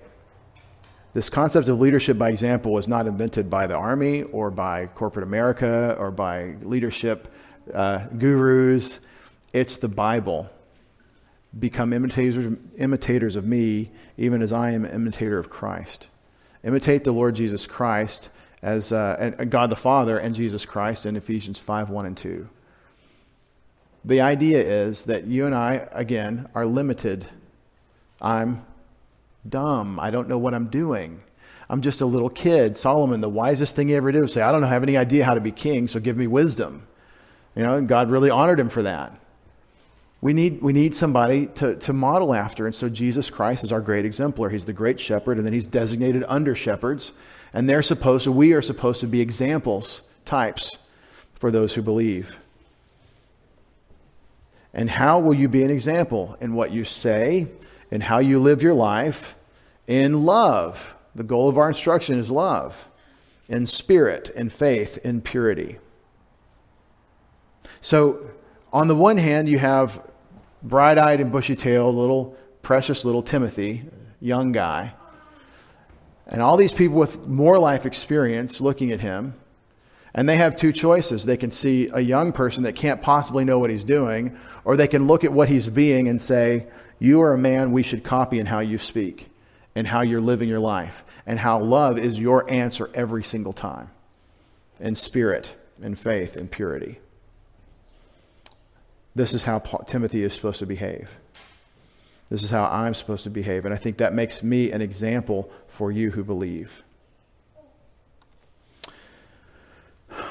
this concept of leadership by example was not invented by the Army or by corporate America or by leadership uh, gurus. It's the Bible. Become imitators, imitators of me, even as I am an imitator of Christ. Imitate the Lord Jesus Christ as uh, God the Father and Jesus Christ in Ephesians 5 1 and 2. The idea is that you and I, again, are limited. I'm dumb. I don't know what I'm doing. I'm just a little kid. Solomon, the wisest thing he ever did was say, I don't have any idea how to be king, so give me wisdom. You know, and God really honored him for that. We need, we need somebody to, to model after. And so Jesus Christ is our great exemplar. He's the great shepherd, and then he's designated under shepherds. And they're supposed to, we are supposed to be examples, types for those who believe. And how will you be an example? In what you say, in how you live your life in love. The goal of our instruction is love, in spirit, in faith, in purity. So, on the one hand, you have bright eyed and bushy tailed little, precious little Timothy, young guy, and all these people with more life experience looking at him. And they have two choices. They can see a young person that can't possibly know what he's doing, or they can look at what he's being and say, you are a man we should copy in how you speak and how you're living your life and how love is your answer every single time in spirit in faith in purity. This is how Timothy is supposed to behave. This is how I'm supposed to behave. And I think that makes me an example for you who believe.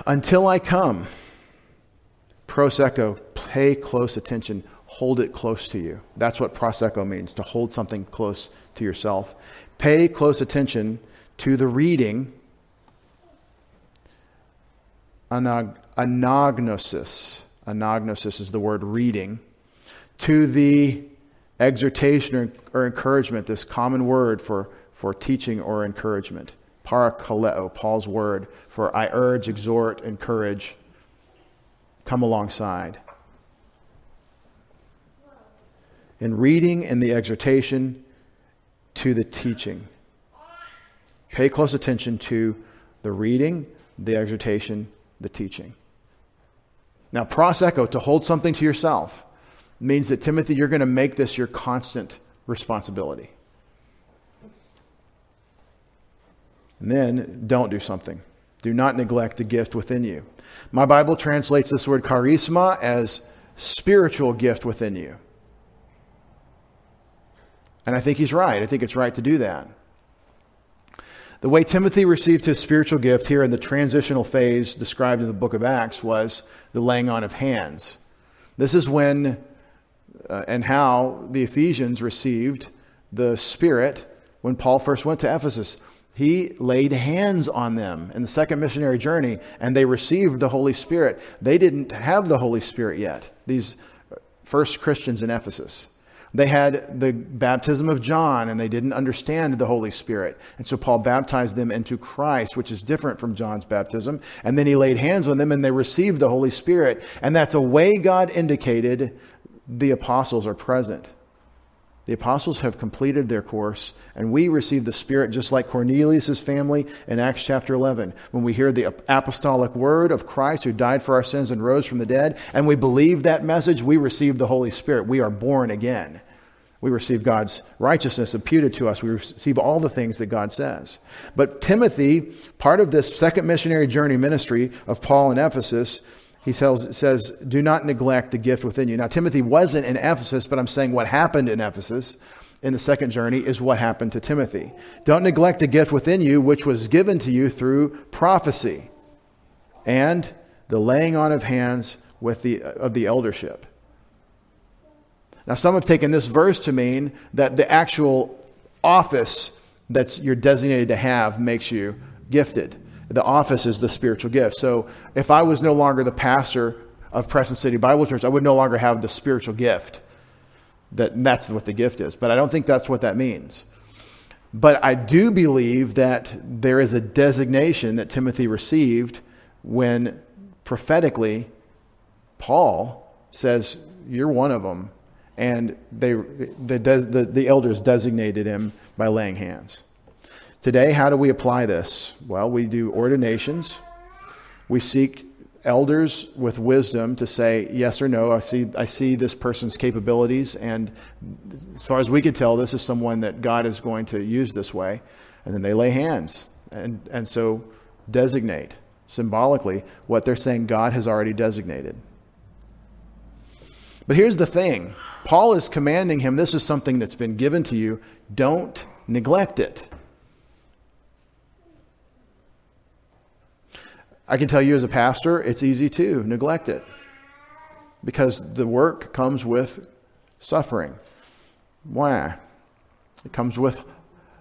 Until I come, prosecho, pay close attention hold it close to you. That's what prosecho means, to hold something close to yourself. Pay close attention to the reading, anag- anagnosis. Anagnosis is the word reading. To the exhortation or, or encouragement, this common word for, for teaching or encouragement. Parakaleo, Paul's word for I urge, exhort, encourage, come alongside in reading and the exhortation to the teaching. Pay close attention to the reading, the exhortation, the teaching. Now, prosecho, to hold something to yourself, means that, Timothy, you're going to make this your constant responsibility. And then don't do something. Do not neglect the gift within you. My Bible translates this word charisma as spiritual gift within you. And I think he's right. I think it's right to do that. The way Timothy received his spiritual gift here in the transitional phase described in the book of Acts was the laying on of hands. This is when uh, and how the Ephesians received the Spirit when Paul first went to Ephesus. He laid hands on them in the second missionary journey, and they received the Holy Spirit. They didn't have the Holy Spirit yet, these first Christians in Ephesus. They had the baptism of John and they didn't understand the Holy Spirit. And so Paul baptized them into Christ, which is different from John's baptism. And then he laid hands on them and they received the Holy Spirit. And that's a way God indicated the apostles are present. The apostles have completed their course, and we receive the Spirit just like Cornelius' family in Acts chapter 11. When we hear the apostolic word of Christ who died for our sins and rose from the dead, and we believe that message, we receive the Holy Spirit. We are born again. We receive God's righteousness imputed to us. We receive all the things that God says. But Timothy, part of this second missionary journey ministry of Paul in Ephesus, he tells, says, Do not neglect the gift within you. Now, Timothy wasn't in Ephesus, but I'm saying what happened in Ephesus in the second journey is what happened to Timothy. Don't neglect the gift within you, which was given to you through prophecy and the laying on of hands with the, of the eldership. Now, some have taken this verse to mean that the actual office that you're designated to have makes you gifted the office is the spiritual gift. So if I was no longer the pastor of Preston City Bible Church, I would no longer have the spiritual gift. That that's what the gift is. But I don't think that's what that means. But I do believe that there is a designation that Timothy received when prophetically Paul says, You're one of them. And they, the, the, the elders designated him by laying hands. Today, how do we apply this? Well, we do ordinations. We seek elders with wisdom to say yes or no. I see, I see this person's capabilities, and as far as we can tell, this is someone that God is going to use this way. And then they lay hands. And, and so designate symbolically what they're saying God has already designated. But here's the thing Paul is commanding him this is something that's been given to you, don't neglect it. I can tell you as a pastor, it's easy to neglect it because the work comes with suffering. Why? It comes with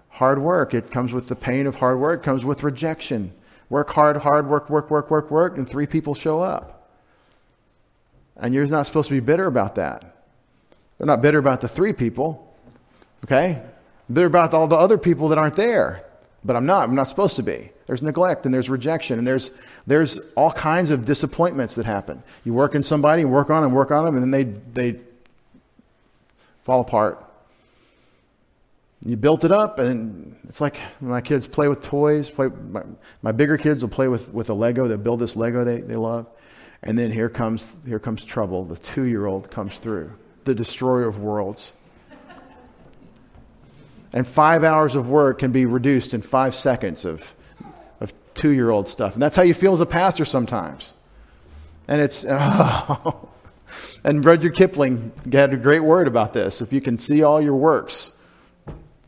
hard work. It comes with the pain of hard work. It comes with rejection. Work hard, hard, work, work, work, work, work, and three people show up. And you're not supposed to be bitter about that. They're not bitter about the three people, okay? They're about all the other people that aren't there. But I'm not. I'm not supposed to be. There's neglect and there's rejection and there's, there's all kinds of disappointments that happen. You work in somebody and work on them, work on them, and then they, they fall apart. You built it up, and it's like my kids play with toys. Play, my, my bigger kids will play with, with a Lego. They'll build this Lego they, they love. And then here comes, here comes trouble. The two year old comes through, the destroyer of worlds and five hours of work can be reduced in five seconds of, of two year old stuff. And that's how you feel as a pastor sometimes. And it's, oh. and Rudyard Kipling had a great word about this. If you can see all your works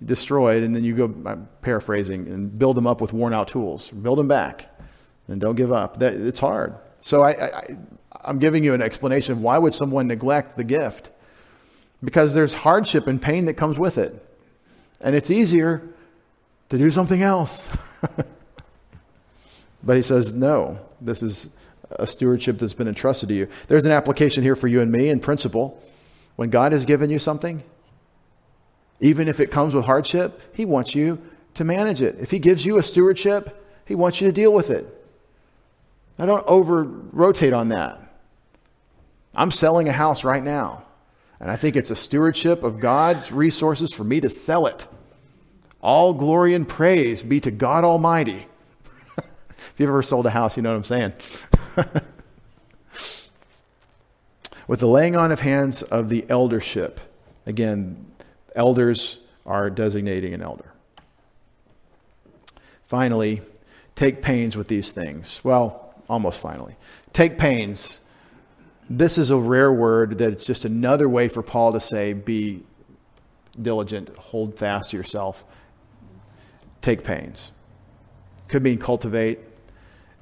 destroyed, and then you go, I'm paraphrasing, and build them up with worn out tools, build them back, and don't give up. That, it's hard. So I, I, I'm giving you an explanation why would someone neglect the gift? Because there's hardship and pain that comes with it and it's easier to do something else. but he says, no, this is a stewardship that's been entrusted to you. There's an application here for you and me in principle. When God has given you something, even if it comes with hardship, he wants you to manage it. If he gives you a stewardship, he wants you to deal with it. I don't over rotate on that. I'm selling a house right now. And I think it's a stewardship of God's resources for me to sell it. All glory and praise be to God Almighty. if you've ever sold a house, you know what I'm saying. With the laying on of hands of the eldership, again, elders are designating an elder. Finally, take pains with these things. Well, almost finally. Take pains this is a rare word that it's just another way for Paul to say, be diligent, hold fast to yourself, take pains. Could mean cultivate,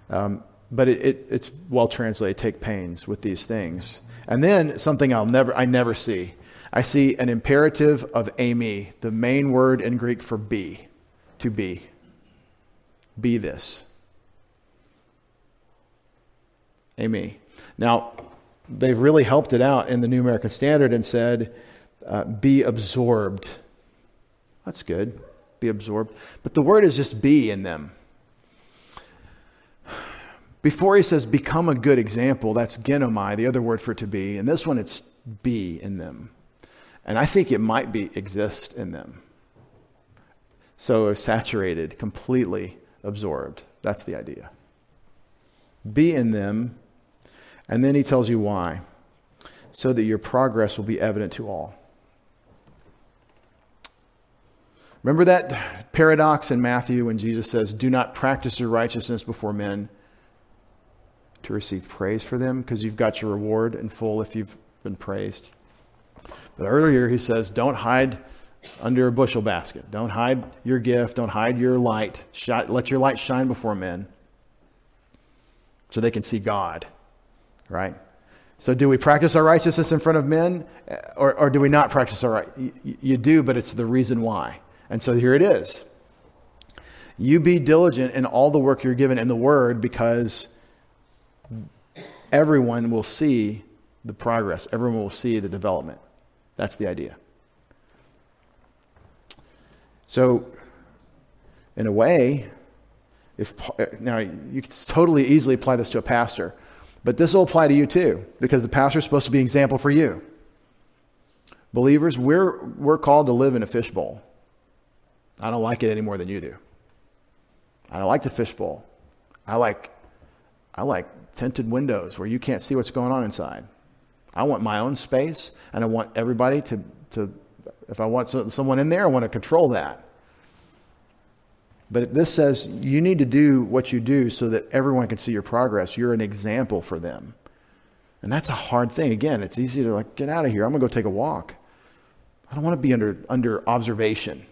um, but it, it, it's well translated, take pains with these things. And then something I'll never, I never see. I see an imperative of eimi, the main word in Greek for be, to be. Be this. Eimi. Now, they've really helped it out in the New American Standard and said, uh, be absorbed. That's good. Be absorbed. But the word is just be in them. Before he says become a good example, that's ginomai, the other word for to be. And this one, it's be in them. And I think it might be exist in them. So saturated, completely absorbed. That's the idea. Be in them. And then he tells you why. So that your progress will be evident to all. Remember that paradox in Matthew when Jesus says, Do not practice your righteousness before men to receive praise for them, because you've got your reward in full if you've been praised. But earlier he says, Don't hide under a bushel basket. Don't hide your gift. Don't hide your light. Let your light shine before men so they can see God. Right? So, do we practice our righteousness in front of men, uh, or, or do we not practice our right? You, you do, but it's the reason why. And so here it is. You be diligent in all the work you're given in the Word because everyone will see the progress, everyone will see the development. That's the idea. So, in a way, if uh, now you can totally easily apply this to a pastor, but this will apply to you too, because the pastor is supposed to be an example for you. Believers, we're, we're called to live in a fishbowl. I don't like it any more than you do. I don't like the fishbowl. I like, I like tinted windows where you can't see what's going on inside. I want my own space, and I want everybody to, to if I want someone in there, I want to control that. But this says you need to do what you do so that everyone can see your progress. You're an example for them. And that's a hard thing. Again, it's easy to like, get out of here. I'm going to go take a walk. I don't want to be under, under observation.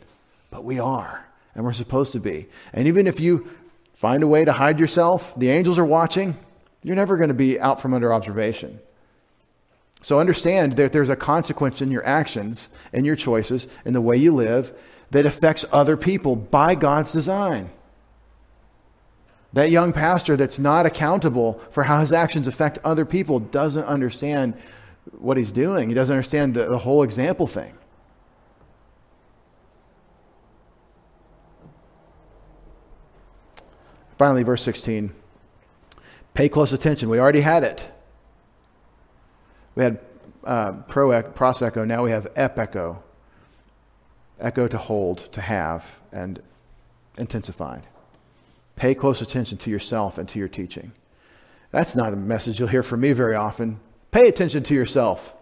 But we are, and we're supposed to be. And even if you find a way to hide yourself, the angels are watching, you're never going to be out from under observation. So understand that there's a consequence in your actions and your choices and the way you live that affects other people by God's design. That young pastor that's not accountable for how his actions affect other people doesn't understand what he's doing. He doesn't understand the, the whole example thing. Finally, verse 16. Pay close attention. We already had it. We had uh, pro, prosecho, now we have epecho. Echo to hold, to have, and intensified. Pay close attention to yourself and to your teaching. That's not a message you'll hear from me very often. Pay attention to yourself.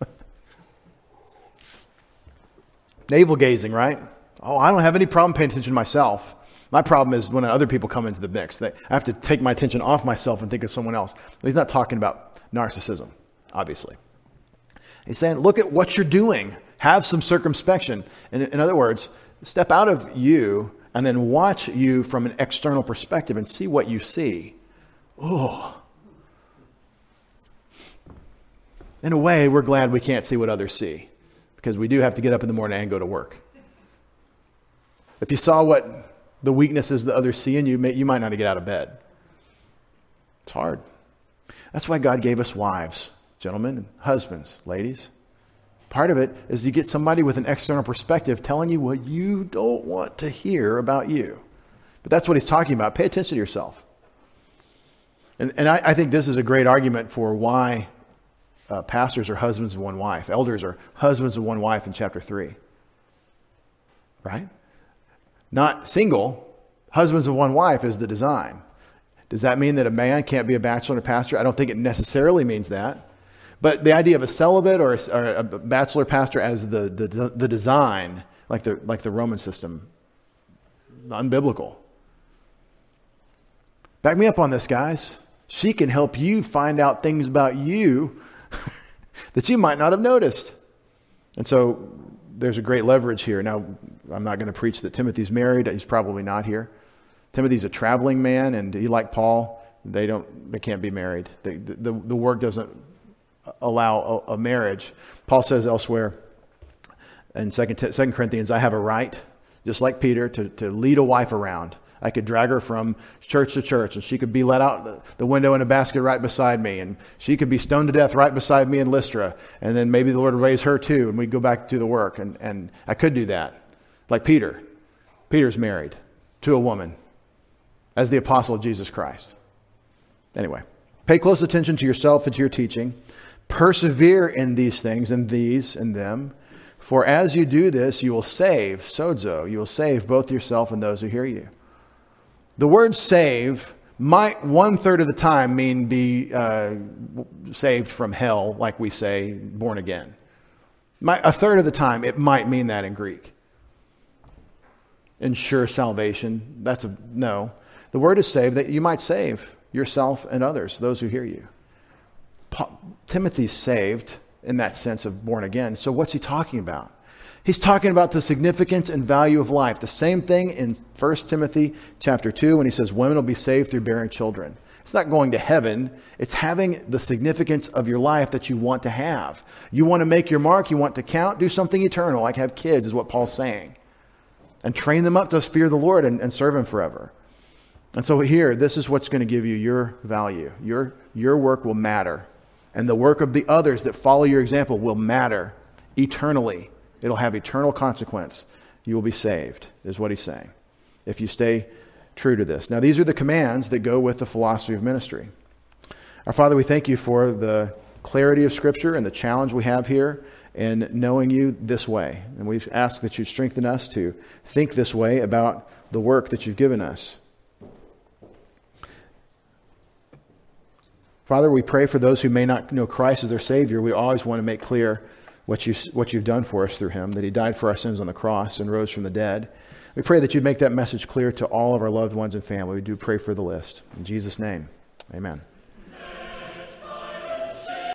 Navel gazing, right? Oh, I don't have any problem paying attention to myself. My problem is when other people come into the mix. They, I have to take my attention off myself and think of someone else. He's not talking about narcissism, obviously. He's saying, look at what you're doing. Have some circumspection. In, in other words, step out of you and then watch you from an external perspective and see what you see. Oh. In a way, we're glad we can't see what others see because we do have to get up in the morning and go to work. If you saw what the weaknesses the others see in you, you might not get out of bed. It's hard. That's why God gave us wives, gentlemen, and husbands, ladies. Part of it is you get somebody with an external perspective telling you what you don't want to hear about you. But that's what he's talking about. Pay attention to yourself. And, and I, I think this is a great argument for why uh, pastors are husbands of one wife, elders are husbands of one wife in chapter 3. Right? not single, husbands of one wife is the design. Does that mean that a man can't be a bachelor and a pastor? I don't think it necessarily means that. But the idea of a celibate or a, or a bachelor pastor as the, the, the design, like the, like the Roman system, unbiblical. Back me up on this, guys. She can help you find out things about you that you might not have noticed. And so there's a great leverage here. Now, I'm not going to preach that Timothy's married. He's probably not here. Timothy's a traveling man, and he, like Paul, they don't, they can't be married. They, the, the work doesn't allow a, a marriage. Paul says elsewhere in 2 Corinthians, I have a right, just like Peter, to, to lead a wife around. I could drag her from church to church, and she could be let out the window in a basket right beside me, and she could be stoned to death right beside me in Lystra, and then maybe the Lord would raise her too, and we'd go back to the work. And, and I could do that, like Peter. Peter's married to a woman as the apostle of Jesus Christ. Anyway, pay close attention to yourself and to your teaching. Persevere in these things, and these and them. For as you do this, you will save, sozo, you will save both yourself and those who hear you. The word save might one third of the time mean be uh, saved from hell, like we say, born again. a third of the time, it might mean that in Greek. Ensure salvation. That's a no. The word is save, that you might save yourself and others, those who hear you. Timothy's saved in that sense of born again. So what's he talking about? He's talking about the significance and value of life. The same thing in 1 Timothy chapter 2 when he says women will be saved through bearing children. It's not going to heaven, it's having the significance of your life that you want to have. You want to make your mark, you want to count, do something eternal, like have kids, is what Paul's saying. And train them up to fear the Lord and, and serve Him forever. And so here, this is what's going to give you your value. Your, your work will matter. And the work of the others that follow your example will matter eternally. It'll have eternal consequence. You will be saved, is what he's saying, if you stay true to this. Now, these are the commands that go with the philosophy of ministry. Our Father, we thank you for the clarity of Scripture and the challenge we have here in knowing you this way. And we ask that you strengthen us to think this way about the work that you've given us. Father, we pray for those who may not know Christ as their Savior. We always want to make clear what, you, what you've done for us through Him, that He died for our sins on the cross and rose from the dead. We pray that you'd make that message clear to all of our loved ones and family. We do pray for the list. In Jesus' name, amen.